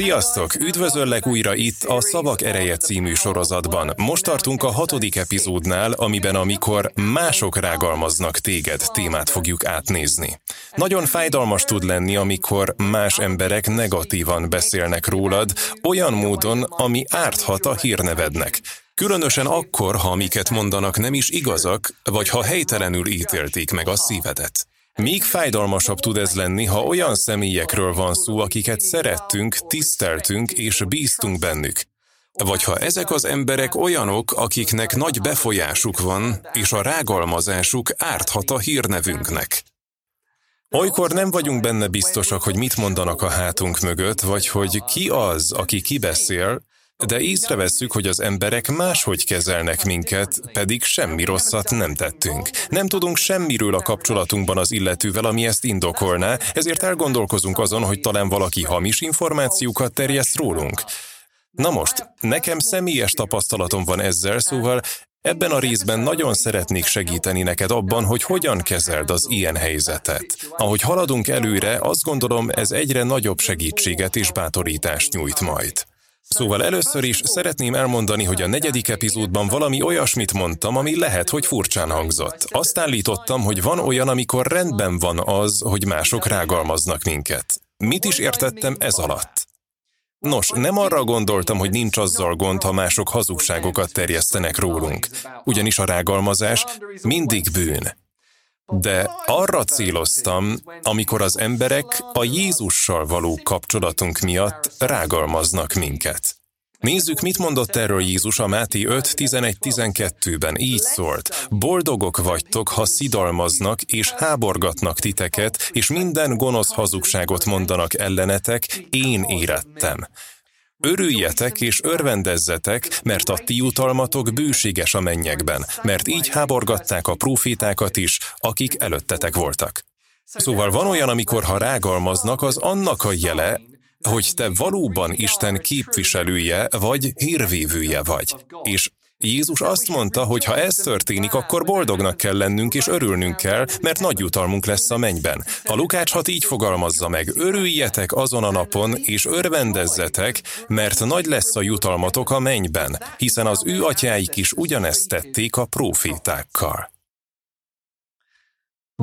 Sziasztok! Üdvözöllek újra itt a Szavak Ereje című sorozatban. Most tartunk a hatodik epizódnál, amiben amikor mások rágalmaznak téged témát fogjuk átnézni. Nagyon fájdalmas tud lenni, amikor más emberek negatívan beszélnek rólad, olyan módon, ami árthat a hírnevednek. Különösen akkor, ha amiket mondanak nem is igazak, vagy ha helytelenül ítélték meg a szívedet. Még fájdalmasabb tud ez lenni, ha olyan személyekről van szó, akiket szerettünk, tiszteltünk és bíztunk bennük. Vagy ha ezek az emberek olyanok, akiknek nagy befolyásuk van, és a rágalmazásuk árthat a hírnevünknek. Olykor nem vagyunk benne biztosak, hogy mit mondanak a hátunk mögött, vagy hogy ki az, aki kibeszél, de észrevesszük, hogy az emberek máshogy kezelnek minket, pedig semmi rosszat nem tettünk. Nem tudunk semmiről a kapcsolatunkban az illetővel, ami ezt indokolná, ezért elgondolkozunk azon, hogy talán valaki hamis információkat terjeszt rólunk. Na most, nekem személyes tapasztalatom van ezzel, szóval Ebben a részben nagyon szeretnék segíteni neked abban, hogy hogyan kezeld az ilyen helyzetet. Ahogy haladunk előre, azt gondolom, ez egyre nagyobb segítséget és bátorítást nyújt majd. Szóval először is szeretném elmondani, hogy a negyedik epizódban valami olyasmit mondtam, ami lehet, hogy furcsán hangzott. Azt állítottam, hogy van olyan, amikor rendben van az, hogy mások rágalmaznak minket. Mit is értettem ez alatt? Nos, nem arra gondoltam, hogy nincs azzal gond, ha mások hazugságokat terjesztenek rólunk, ugyanis a rágalmazás mindig bűn. De arra céloztam, amikor az emberek a Jézussal való kapcsolatunk miatt rágalmaznak minket. Nézzük, mit mondott erről Jézus a Máté 5, 11, 12-ben. Így szólt, boldogok vagytok, ha szidalmaznak és háborgatnak titeket, és minden gonosz hazugságot mondanak ellenetek, én érettem. Örüljetek és örvendezzetek, mert a ti jutalmatok bőséges a mennyekben, mert így háborgatták a profétákat is, akik előttetek voltak. Szóval van olyan, amikor ha rágalmaznak, az annak a jele, hogy te valóban Isten képviselője vagy hírvévője vagy. És Jézus azt mondta, hogy ha ez történik, akkor boldognak kell lennünk és örülnünk kell, mert nagy jutalmunk lesz a mennyben. A Lukács hat így fogalmazza meg, örüljetek azon a napon, és örvendezzetek, mert nagy lesz a jutalmatok a mennyben, hiszen az ő atyáik is ugyanezt tették a profétákkal.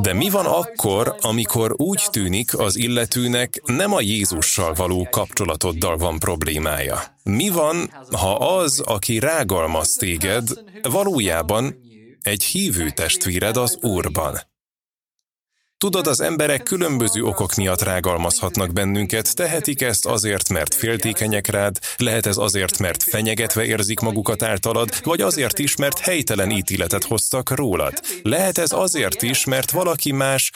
De mi van akkor, amikor úgy tűnik az illetőnek nem a Jézussal való kapcsolatoddal van problémája? Mi van, ha az, aki rágalmaz téged, valójában egy hívő testvéred az Úrban? Tudod, az emberek különböző okok miatt rágalmazhatnak bennünket, tehetik ezt azért, mert féltékenyek rád, lehet ez azért, mert fenyegetve érzik magukat általad, vagy azért is, mert helytelen ítéletet hoztak rólad. Lehet ez azért is, mert valaki más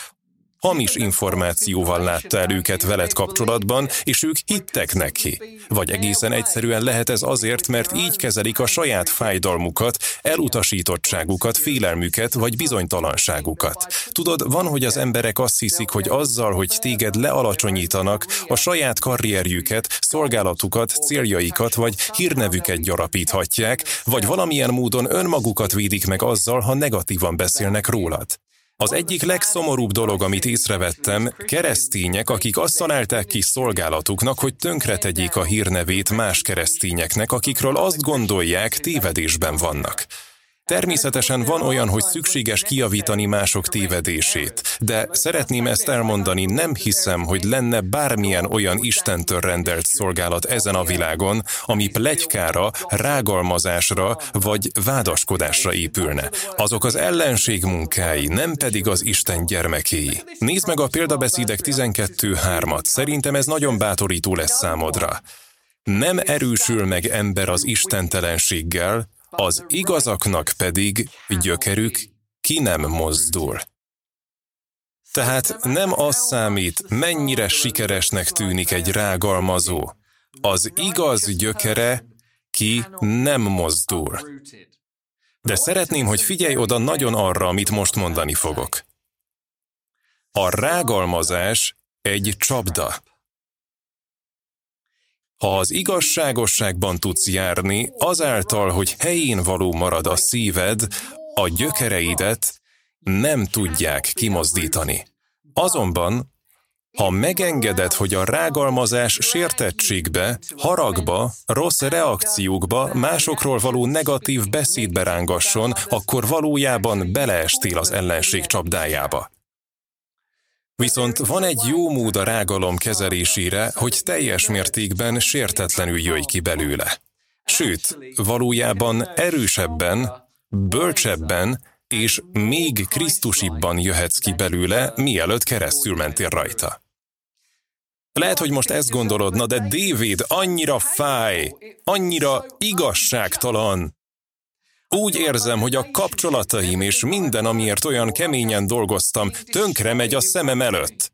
hamis információval látta el őket veled kapcsolatban, és ők hittek neki. Vagy egészen egyszerűen lehet ez azért, mert így kezelik a saját fájdalmukat, elutasítottságukat, félelmüket vagy bizonytalanságukat. Tudod, van, hogy az emberek azt hiszik, hogy azzal, hogy téged lealacsonyítanak, a saját karrierjüket, szolgálatukat, céljaikat vagy hírnevüket gyarapíthatják, vagy valamilyen módon önmagukat védik meg azzal, ha negatívan beszélnek rólad. Az egyik legszomorúbb dolog, amit észrevettem, keresztények, akik azt találták ki szolgálatuknak, hogy tönkretegyék a hírnevét más keresztényeknek, akikről azt gondolják, tévedésben vannak. Természetesen van olyan, hogy szükséges kiavítani mások tévedését, de szeretném ezt elmondani, nem hiszem, hogy lenne bármilyen olyan Istentől rendelt szolgálat ezen a világon, ami plegykára, rágalmazásra vagy vádaskodásra épülne. Azok az ellenség munkái, nem pedig az Isten gyermekéi. Nézd meg a példabeszédek 12.3-at, szerintem ez nagyon bátorító lesz számodra. Nem erősül meg ember az istentelenséggel, az igazaknak pedig gyökerük ki nem mozdul. Tehát nem az számít, mennyire sikeresnek tűnik egy rágalmazó. Az igaz gyökere ki nem mozdul. De szeretném, hogy figyelj oda nagyon arra, amit most mondani fogok. A rágalmazás egy csapda. Ha az igazságosságban tudsz járni, azáltal, hogy helyén való marad a szíved, a gyökereidet nem tudják kimozdítani. Azonban, Ha megengeded, hogy a rágalmazás sértettségbe, haragba, rossz reakciókba, másokról való negatív beszédbe rángasson, akkor valójában beleestél az ellenség csapdájába. Viszont van egy jó mód a rágalom kezelésére, hogy teljes mértékben sértetlenül jöjj ki belőle. Sőt, valójában erősebben, bölcsebben és még Krisztusibban jöhetsz ki belőle, mielőtt keresztül mentél rajta. Lehet, hogy most ezt gondolod, na de David annyira fáj, annyira igazságtalan. Úgy érzem, hogy a kapcsolataim és minden, amiért olyan keményen dolgoztam, tönkre megy a szemem előtt.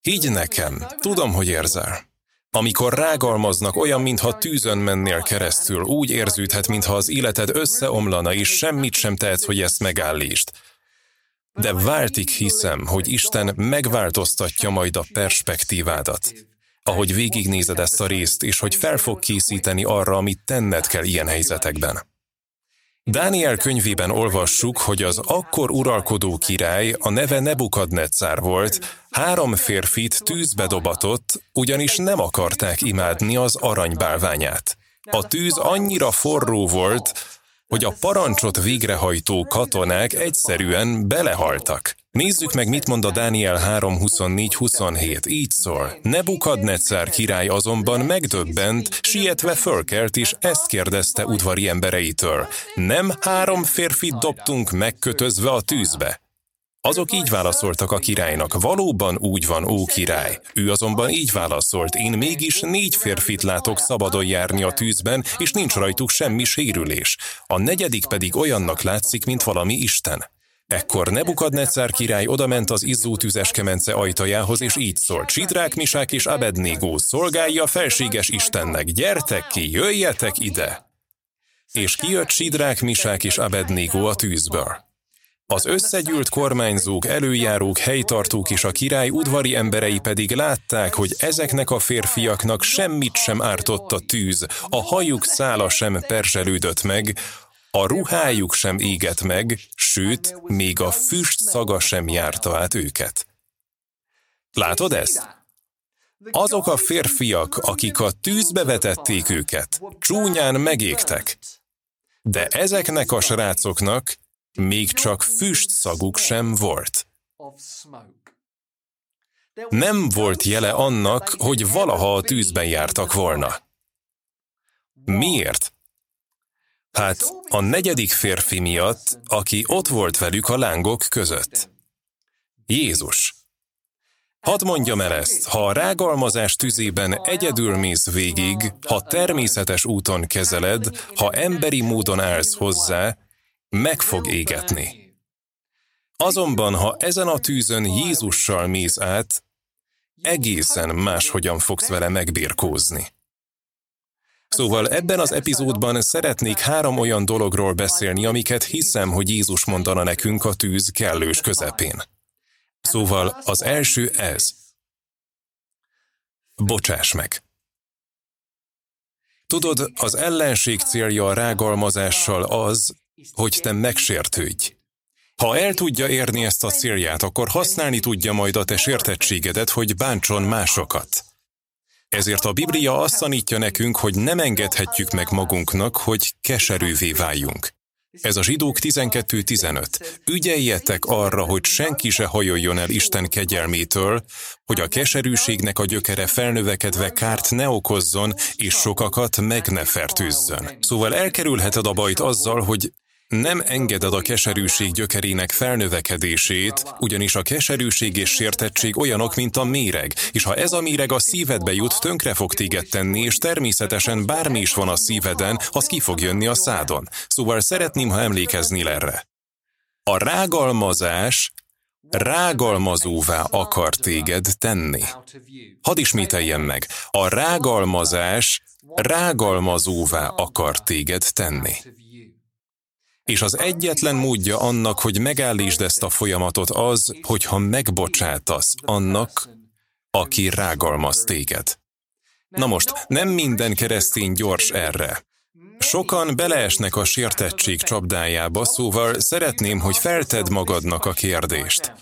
Higgy nekem, tudom, hogy érzel. Amikor rágalmaznak, olyan, mintha tűzön mennél keresztül, úgy érződhet, mintha az életed összeomlana, és semmit sem tehetsz, hogy ezt megállítsd. De váltik hiszem, hogy Isten megváltoztatja majd a perspektívádat, ahogy végignézed ezt a részt, és hogy fel fog készíteni arra, amit tenned kell ilyen helyzetekben. Dániel könyvében olvassuk, hogy az akkor uralkodó király, a neve Nebukadnetszár volt, három férfit tűzbe dobatott, ugyanis nem akarták imádni az aranybálványát. A tűz annyira forró volt, hogy a parancsot végrehajtó katonák egyszerűen belehaltak. Nézzük meg, mit mond a Dániel 3.24-27. Így szól. Nebukadnetszár király azonban megdöbbent, sietve fölkelt, és ezt kérdezte udvari embereitől. Nem három férfit dobtunk megkötözve a tűzbe? Azok így válaszoltak a királynak, valóban úgy van, ó király. Ő azonban így válaszolt, én mégis négy férfit látok szabadon járni a tűzben, és nincs rajtuk semmi sérülés. A negyedik pedig olyannak látszik, mint valami Isten. Ekkor Nebukadnetszár király odament az izzó tüzes kemence ajtajához, és így szólt, Sidrák, Misák és Abednégó, szolgálja felséges Istennek, gyertek ki, jöjjetek ide! És kijött Sidrák, Misák és Abednégó a tűzből. Az összegyűlt kormányzók, előjárók, helytartók és a király udvari emberei pedig látták, hogy ezeknek a férfiaknak semmit sem ártott a tűz, a hajuk szála sem perzselődött meg, a ruhájuk sem égett meg, sőt, még a füst szaga sem járta át őket. Látod ezt? Azok a férfiak, akik a tűzbe vetették őket, csúnyán megégtek. De ezeknek a srácoknak még csak füst szaguk sem volt. Nem volt jele annak, hogy valaha a tűzben jártak volna. Miért? Hát a negyedik férfi miatt, aki ott volt velük a lángok között. Jézus. Hadd mondjam el ezt, ha a rágalmazás tüzében egyedül mész végig, ha természetes úton kezeled, ha emberi módon állsz hozzá, meg fog égetni. Azonban, ha ezen a tűzön Jézussal mész át, egészen máshogyan fogsz vele megbírkózni. Szóval ebben az epizódban szeretnék három olyan dologról beszélni, amiket hiszem, hogy Jézus mondana nekünk a tűz kellős közepén. Szóval az első ez. Bocsáss meg. Tudod, az ellenség célja a rágalmazással az, hogy te megsértődj. Ha el tudja érni ezt a célját, akkor használni tudja majd a te sértettségedet, hogy bántson másokat. Ezért a Biblia azt tanítja nekünk, hogy nem engedhetjük meg magunknak, hogy keserűvé váljunk. Ez a zsidók 12.15. Ügyeljetek arra, hogy senki se hajoljon el Isten kegyelmétől, hogy a keserűségnek a gyökere felnövekedve kárt ne okozzon, és sokakat meg ne fertőzzön. Szóval elkerülheted a bajt azzal, hogy nem engeded a keserűség gyökerének felnövekedését, ugyanis a keserűség és sértettség olyanok, mint a méreg, és ha ez a méreg a szívedbe jut, tönkre fog téged tenni, és természetesen bármi is van a szíveden, az ki fog jönni a szádon. Szóval szeretném, ha emlékezni erre. A rágalmazás rágalmazóvá akar téged tenni. Hadd ismételjem meg, a rágalmazás rágalmazóvá akar téged tenni. És az egyetlen módja annak, hogy megállítsd ezt a folyamatot az, hogyha megbocsátasz annak, aki rágalmaz téged. Na most, nem minden keresztény gyors erre. Sokan beleesnek a sértettség csapdájába, szóval szeretném, hogy felted magadnak a kérdést.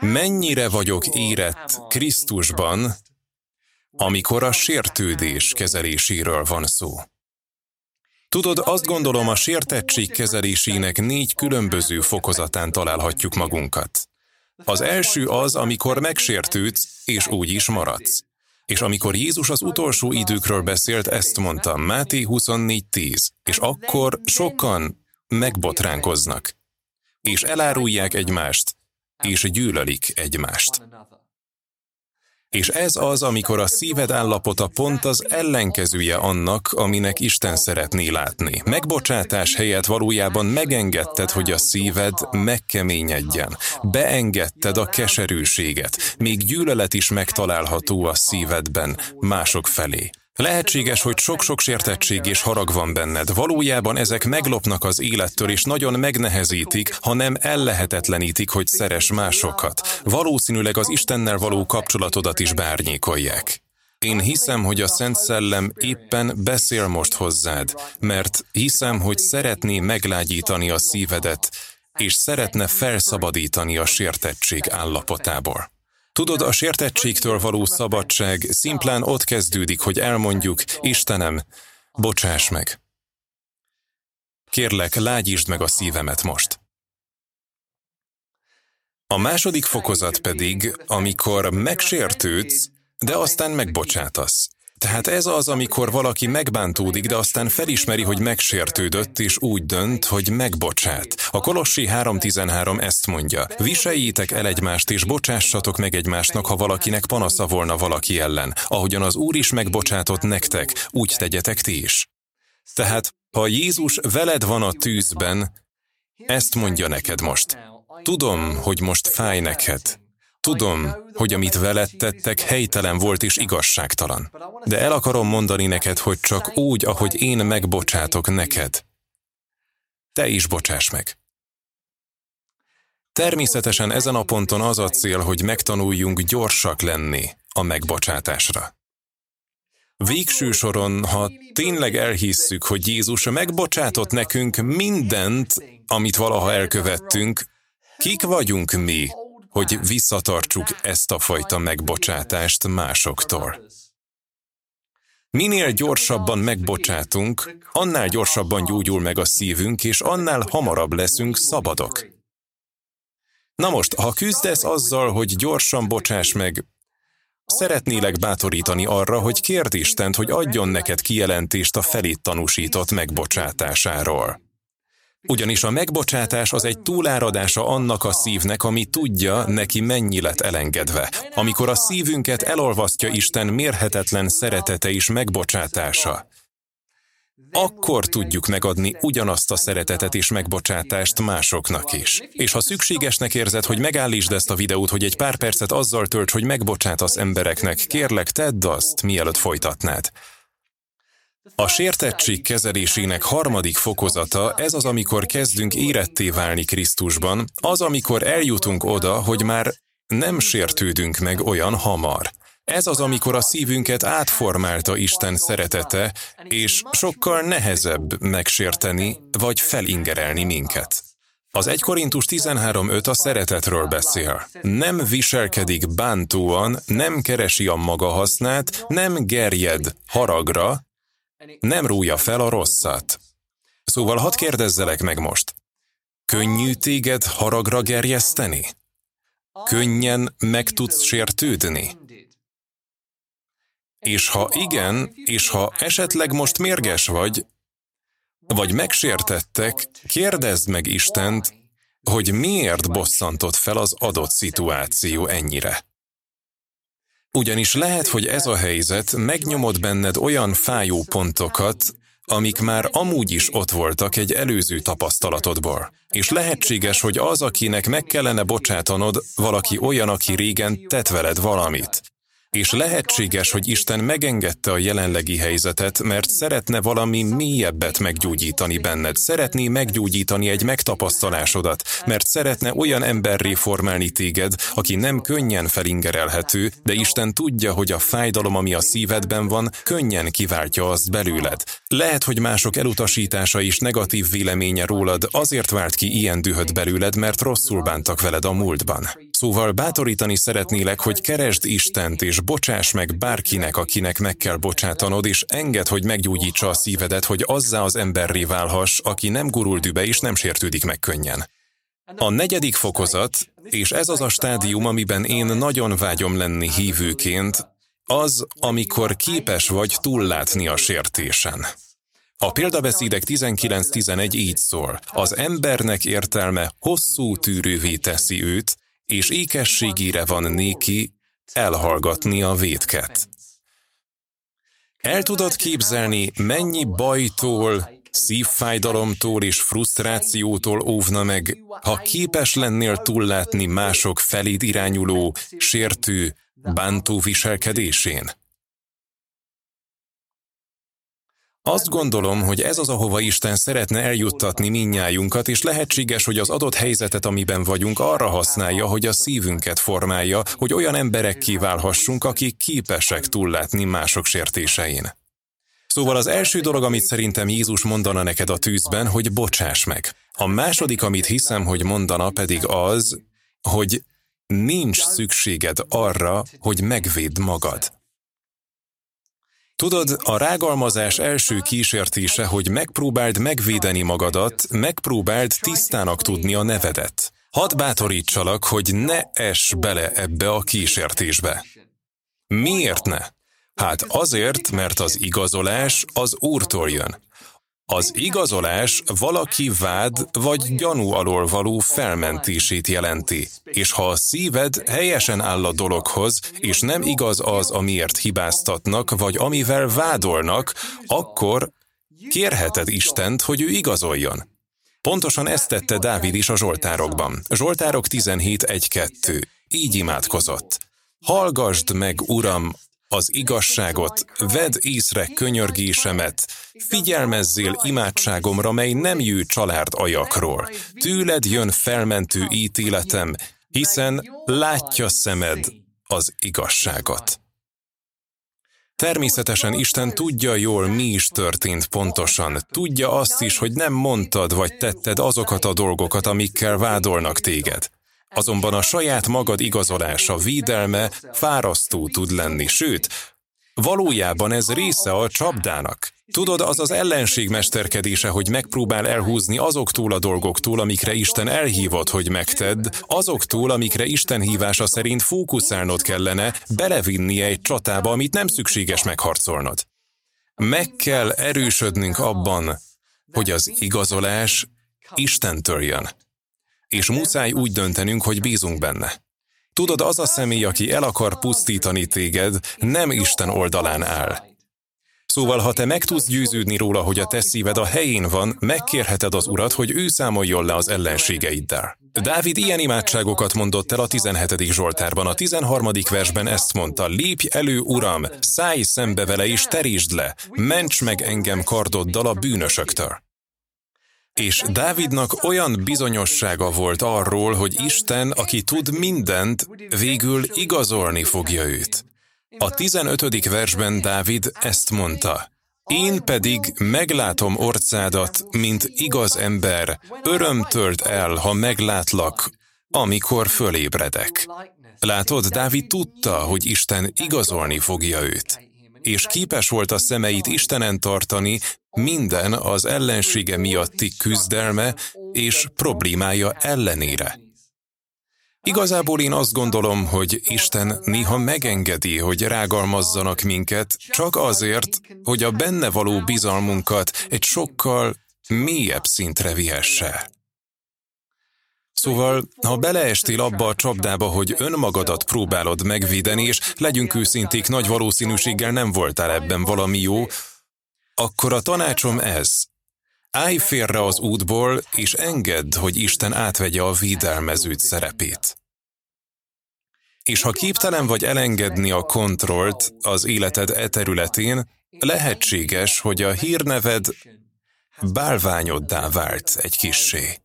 mennyire vagyok érett Krisztusban, amikor a sértődés kezeléséről van szó. Tudod, azt gondolom, a sértettség kezelésének négy különböző fokozatán találhatjuk magunkat. Az első az, amikor megsértődsz, és úgy is maradsz. És amikor Jézus az utolsó időkről beszélt, ezt mondta, Máté 24.10, és akkor sokan megbotránkoznak, és elárulják egymást, és gyűlölik egymást. És ez az, amikor a szíved állapota pont az ellenkezője annak, aminek Isten szeretné látni. Megbocsátás helyett valójában megengedted, hogy a szíved megkeményedjen. Beengedted a keserűséget. Még gyűlölet is megtalálható a szívedben mások felé. Lehetséges, hogy sok-sok sértettség és harag van benned. Valójában ezek meglopnak az élettől, és nagyon megnehezítik, ha nem ellehetetlenítik, hogy szeres másokat. Valószínűleg az Istennel való kapcsolatodat is bárnyékolják. Én hiszem, hogy a Szent Szellem éppen beszél most hozzád, mert hiszem, hogy szeretné meglágyítani a szívedet, és szeretne felszabadítani a sértettség állapotából. Tudod, a sértettségtől való szabadság szimplán ott kezdődik, hogy elmondjuk, Istenem, bocsáss meg. Kérlek, lágyítsd meg a szívemet most. A második fokozat pedig, amikor megsértődsz, de aztán megbocsátasz. Tehát ez az, amikor valaki megbántódik, de aztán felismeri, hogy megsértődött, és úgy dönt, hogy megbocsát. A Kolossi 3.13 ezt mondja. Viseljétek el egymást, és bocsássatok meg egymásnak, ha valakinek panasza volna valaki ellen. Ahogyan az Úr is megbocsátott nektek, úgy tegyetek ti is. Tehát, ha Jézus veled van a tűzben, ezt mondja neked most. Tudom, hogy most fáj neked, Tudom, hogy amit veled tettek, helytelen volt és igazságtalan. De el akarom mondani neked, hogy csak úgy, ahogy én megbocsátok neked, te is bocsáss meg. Természetesen ezen a ponton az a cél, hogy megtanuljunk gyorsak lenni a megbocsátásra. Végső soron, ha tényleg elhisszük, hogy Jézus megbocsátott nekünk mindent, amit valaha elkövettünk, kik vagyunk mi, hogy visszatartsuk ezt a fajta megbocsátást másoktól. Minél gyorsabban megbocsátunk, annál gyorsabban gyógyul meg a szívünk, és annál hamarabb leszünk szabadok. Na most, ha küzdesz azzal, hogy gyorsan bocsáss meg, szeretnélek bátorítani arra, hogy kérd Istent, hogy adjon neked kijelentést a felét tanúsított megbocsátásáról. Ugyanis a megbocsátás az egy túláradása annak a szívnek, ami tudja, neki mennyi lett elengedve. Amikor a szívünket elolvasztja Isten mérhetetlen szeretete és megbocsátása, akkor tudjuk megadni ugyanazt a szeretetet és megbocsátást másoknak is. És ha szükségesnek érzed, hogy megállítsd ezt a videót, hogy egy pár percet azzal tölts, hogy megbocsátasz embereknek, kérlek, tedd azt, mielőtt folytatnád. A sértettség kezelésének harmadik fokozata ez az, amikor kezdünk éretté válni Krisztusban, az, amikor eljutunk oda, hogy már nem sértődünk meg olyan hamar. Ez az, amikor a szívünket átformálta Isten szeretete, és sokkal nehezebb megsérteni vagy felingerelni minket. Az 1 Korintus 13.5 a szeretetről beszél. Nem viselkedik bántóan, nem keresi a maga hasznát, nem gerjed haragra, nem rúja fel a rosszat. Szóval hadd kérdezzelek meg most. Könnyű téged haragra gerjeszteni? Könnyen meg tudsz sértődni? És ha igen, és ha esetleg most mérges vagy, vagy megsértettek, kérdezd meg Istent, hogy miért bosszantott fel az adott szituáció ennyire. Ugyanis lehet, hogy ez a helyzet megnyomod benned olyan fájó pontokat, amik már amúgy is ott voltak egy előző tapasztalatodból. És lehetséges, hogy az, akinek meg kellene bocsátanod, valaki olyan, aki régen tett veled valamit. És lehetséges, hogy Isten megengedte a jelenlegi helyzetet, mert szeretne valami mélyebbet meggyógyítani benned, szeretné meggyógyítani egy megtapasztalásodat, mert szeretne olyan emberré formálni téged, aki nem könnyen felingerelhető, de Isten tudja, hogy a fájdalom, ami a szívedben van, könnyen kiváltja azt belőled. Lehet, hogy mások elutasítása és negatív véleménye rólad azért vált ki ilyen dühöt belőled, mert rosszul bántak veled a múltban. Szóval bátorítani szeretnélek, hogy keresd Istent, és bocsáss meg bárkinek, akinek meg kell bocsátanod, és enged, hogy meggyógyítsa a szívedet, hogy azzá az emberré válhass, aki nem gurul dübe és nem sértődik meg könnyen. A negyedik fokozat, és ez az a stádium, amiben én nagyon vágyom lenni hívőként, az, amikor képes vagy túllátni a sértésen. A példabeszédek 19.11 így szól, az embernek értelme hosszú tűrővé teszi őt, és ékességére van néki elhallgatni a védket. El tudod képzelni, mennyi bajtól, szívfájdalomtól és frusztrációtól óvna meg, ha képes lennél túllátni mások feléd irányuló, sértő, bántó viselkedésén? Azt gondolom, hogy ez az, ahova Isten szeretne eljuttatni minnyájunkat, és lehetséges, hogy az adott helyzetet, amiben vagyunk, arra használja, hogy a szívünket formálja, hogy olyan emberek kiválhassunk, akik képesek túllátni mások sértésein. Szóval az első dolog, amit szerintem Jézus mondana neked a tűzben, hogy bocsáss meg. A második, amit hiszem, hogy mondana pedig az, hogy nincs szükséged arra, hogy megvédd magad. Tudod, a rágalmazás első kísértése, hogy megpróbáld megvédeni magadat, megpróbáld tisztának tudni a nevedet. Hadd bátorítsalak, hogy ne ess bele ebbe a kísértésbe. Miért ne? Hát azért, mert az igazolás az Úrtól jön. Az igazolás valaki vád vagy gyanú alól való felmentését jelenti, és ha a szíved helyesen áll a dologhoz, és nem igaz az, amiért hibáztatnak, vagy amivel vádolnak, akkor kérheted Istent, hogy ő igazoljon. Pontosan ezt tette Dávid is a Zsoltárokban. Zsoltárok 17.1.2. Így imádkozott. Hallgasd meg, Uram, az igazságot, vedd észre könyörgésemet, figyelmezzél imádságomra, mely nem jő család ajakról. Tőled jön felmentő ítéletem, hiszen látja szemed az igazságot. Természetesen Isten tudja jól, mi is történt pontosan. Tudja azt is, hogy nem mondtad vagy tetted azokat a dolgokat, amikkel vádolnak téged. Azonban a saját magad igazolása, védelme fárasztó tud lenni, sőt, valójában ez része a csapdának. Tudod, az az ellenség mesterkedése, hogy megpróbál elhúzni azoktól a dolgoktól, amikre Isten elhívott, hogy megtedd, azoktól, amikre Isten hívása szerint fókuszálnod kellene, belevinni egy csatába, amit nem szükséges megharcolnod. Meg kell erősödnünk abban, hogy az igazolás Istentől jön és muszáj úgy döntenünk, hogy bízunk benne. Tudod, az a személy, aki el akar pusztítani téged, nem Isten oldalán áll. Szóval, ha te meg tudsz győződni róla, hogy a te szíved a helyén van, megkérheted az Urat, hogy ő számoljon le az ellenségeiddel. Dávid ilyen imádságokat mondott el a 17. Zsoltárban, a 13. versben ezt mondta, lépj elő, Uram, szállj szembe vele és terítsd le, ments meg engem kardoddal a bűnösöktől. És Dávidnak olyan bizonyossága volt arról, hogy Isten, aki tud mindent, végül igazolni fogja őt. A 15. versben Dávid ezt mondta. Én pedig meglátom orcádat, mint igaz ember, öröm tölt el, ha meglátlak, amikor fölébredek. Látod, Dávid tudta, hogy Isten igazolni fogja őt és képes volt a szemeit Istenen tartani minden az ellensége miatti küzdelme és problémája ellenére. Igazából én azt gondolom, hogy Isten néha megengedi, hogy rágalmazzanak minket, csak azért, hogy a benne való bizalmunkat egy sokkal mélyebb szintre vihesse. Szóval, ha beleestél abba a csapdába, hogy önmagadat próbálod megvédeni, és legyünk őszinték, nagy valószínűséggel nem voltál ebben valami jó, akkor a tanácsom ez. Állj félre az útból, és engedd, hogy Isten átvegye a védelmezőt szerepét. És ha képtelen vagy elengedni a kontrollt az életed e területén, lehetséges, hogy a hírneved bálványoddá vált egy kissé.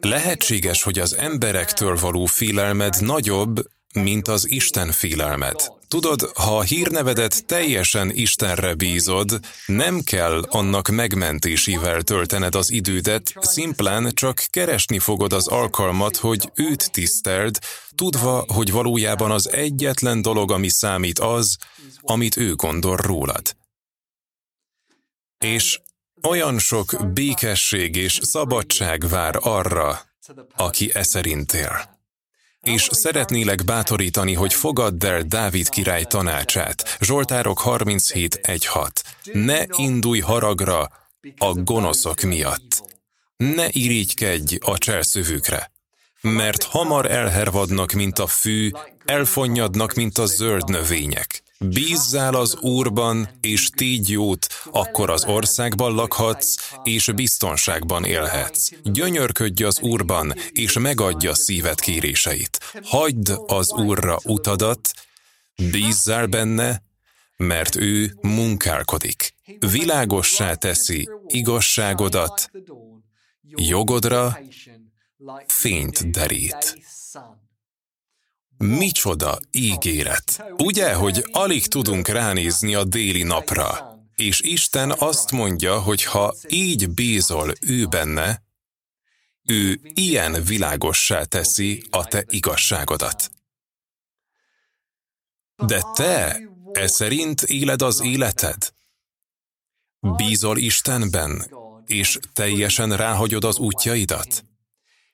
Lehetséges, hogy az emberektől való félelmed nagyobb, mint az Isten félelmed. Tudod, ha a hírnevedet teljesen Istenre bízod, nem kell annak megmentésével töltened az idődet, szimplán csak keresni fogod az alkalmat, hogy őt tiszteld, tudva, hogy valójában az egyetlen dolog, ami számít az, amit ő gondol rólad. És olyan sok békesség és szabadság vár arra, aki e szerint él és szeretnélek bátorítani, hogy fogadd el Dávid király tanácsát. Zsoltárok 37.1.6. Ne indulj haragra a gonoszok miatt. Ne irigykedj a cselszövükre, mert hamar elhervadnak, mint a fű, elfonnyadnak, mint a zöld növények. Bízzál az Úrban, és tégy jót, akkor az országban lakhatsz, és biztonságban élhetsz. Gyönyörködj az Úrban, és megadja szíved kéréseit. Hagyd az Úrra utadat, bízzál benne, mert ő munkálkodik. Világossá teszi igazságodat, jogodra fényt derít. Micsoda ígéret! Ugye, hogy alig tudunk ránézni a déli napra, és Isten azt mondja, hogy ha így bízol ő benne, ő ilyen világossá teszi a te igazságodat. De te e szerint éled az életed? Bízol Istenben, és teljesen ráhagyod az útjaidat?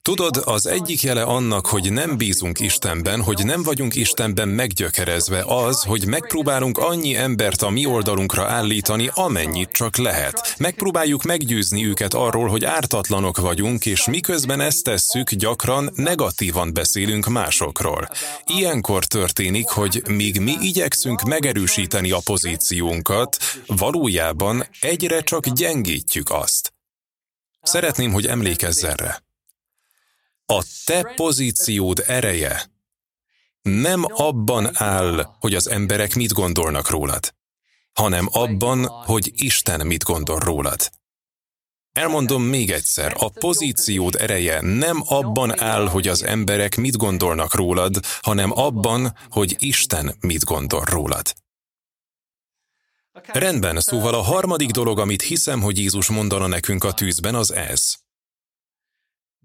Tudod, az egyik jele annak, hogy nem bízunk Istenben, hogy nem vagyunk Istenben meggyökerezve az, hogy megpróbálunk annyi embert a mi oldalunkra állítani, amennyit csak lehet. Megpróbáljuk meggyőzni őket arról, hogy ártatlanok vagyunk, és miközben ezt tesszük, gyakran negatívan beszélünk másokról. Ilyenkor történik, hogy míg mi igyekszünk megerősíteni a pozíciónkat, valójában egyre csak gyengítjük azt. Szeretném, hogy emlékezz erre. A te pozíciód ereje nem abban áll, hogy az emberek mit gondolnak rólad, hanem abban, hogy Isten mit gondol rólad. Elmondom még egyszer, a pozíciód ereje nem abban áll, hogy az emberek mit gondolnak rólad, hanem abban, hogy Isten mit gondol rólad. Rendben, szóval a harmadik dolog, amit hiszem, hogy Jézus mondana nekünk a tűzben, az ez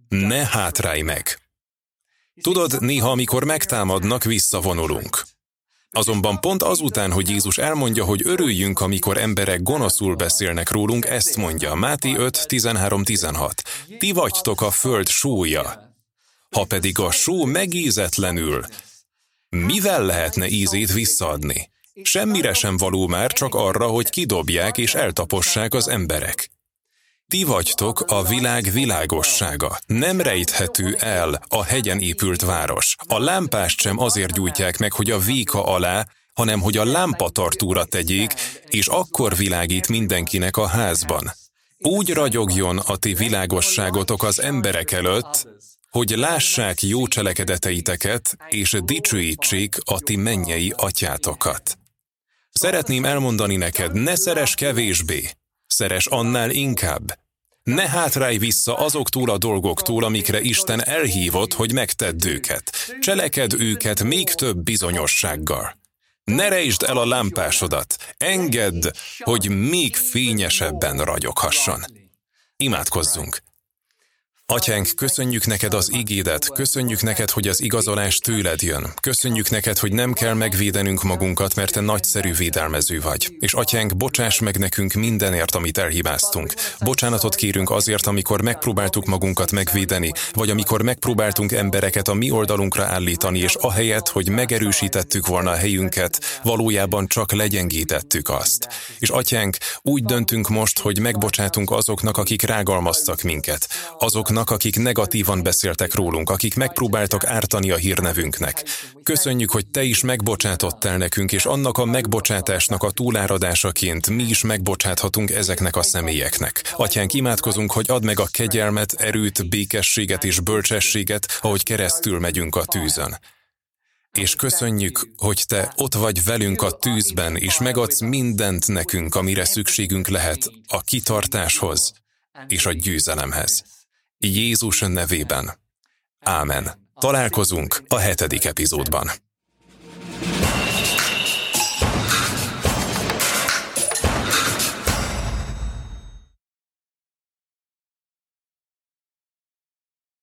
ne hátrálj meg. Tudod, néha amikor megtámadnak, visszavonulunk. Azonban pont azután, hogy Jézus elmondja, hogy örüljünk, amikor emberek gonoszul beszélnek rólunk, ezt mondja Máté 5, 13, 16. Ti vagytok a föld sója. Ha pedig a só megízetlenül, mivel lehetne ízét visszaadni? Semmire sem való már, csak arra, hogy kidobják és eltapossák az emberek. Ti vagytok a világ világossága. Nem rejthető el a hegyen épült város. A lámpást sem azért gyújtják meg, hogy a véka alá, hanem hogy a lámpatartóra tegyék, és akkor világít mindenkinek a házban. Úgy ragyogjon a ti világosságotok az emberek előtt, hogy lássák jó cselekedeteiteket, és dicsőítsék a ti mennyei atyátokat. Szeretném elmondani neked, ne szeres kevésbé, Szeres annál inkább. Ne hátrálj vissza azoktól a dolgoktól, amikre Isten elhívott, hogy megtedd őket. Cseleked őket még több bizonyossággal. Ne rejtsd el a lámpásodat, engedd, hogy még fényesebben ragyoghasson. Imádkozzunk! Atyánk, köszönjük neked az igédet, köszönjük neked, hogy az igazolás tőled jön. Köszönjük neked, hogy nem kell megvédenünk magunkat, mert te nagyszerű védelmező vagy. És atyánk, bocsáss meg nekünk mindenért, amit elhibáztunk. Bocsánatot kérünk azért, amikor megpróbáltuk magunkat megvédeni, vagy amikor megpróbáltunk embereket a mi oldalunkra állítani, és ahelyett, hogy megerősítettük volna a helyünket, valójában csak legyengítettük azt. És atyánk, úgy döntünk most, hogy megbocsátunk azoknak, akik rágalmaztak minket, azoknak, azoknak, akik negatívan beszéltek rólunk, akik megpróbáltak ártani a hírnevünknek. Köszönjük, hogy Te is megbocsátottál nekünk, és annak a megbocsátásnak a túláradásaként mi is megbocsáthatunk ezeknek a személyeknek. Atyánk, imádkozunk, hogy add meg a kegyelmet, erőt, békességet és bölcsességet, ahogy keresztül megyünk a tűzön. És köszönjük, hogy Te ott vagy velünk a tűzben, és megadsz mindent nekünk, amire szükségünk lehet a kitartáshoz és a győzelemhez. Jézus nevében. Ámen. Találkozunk a hetedik epizódban.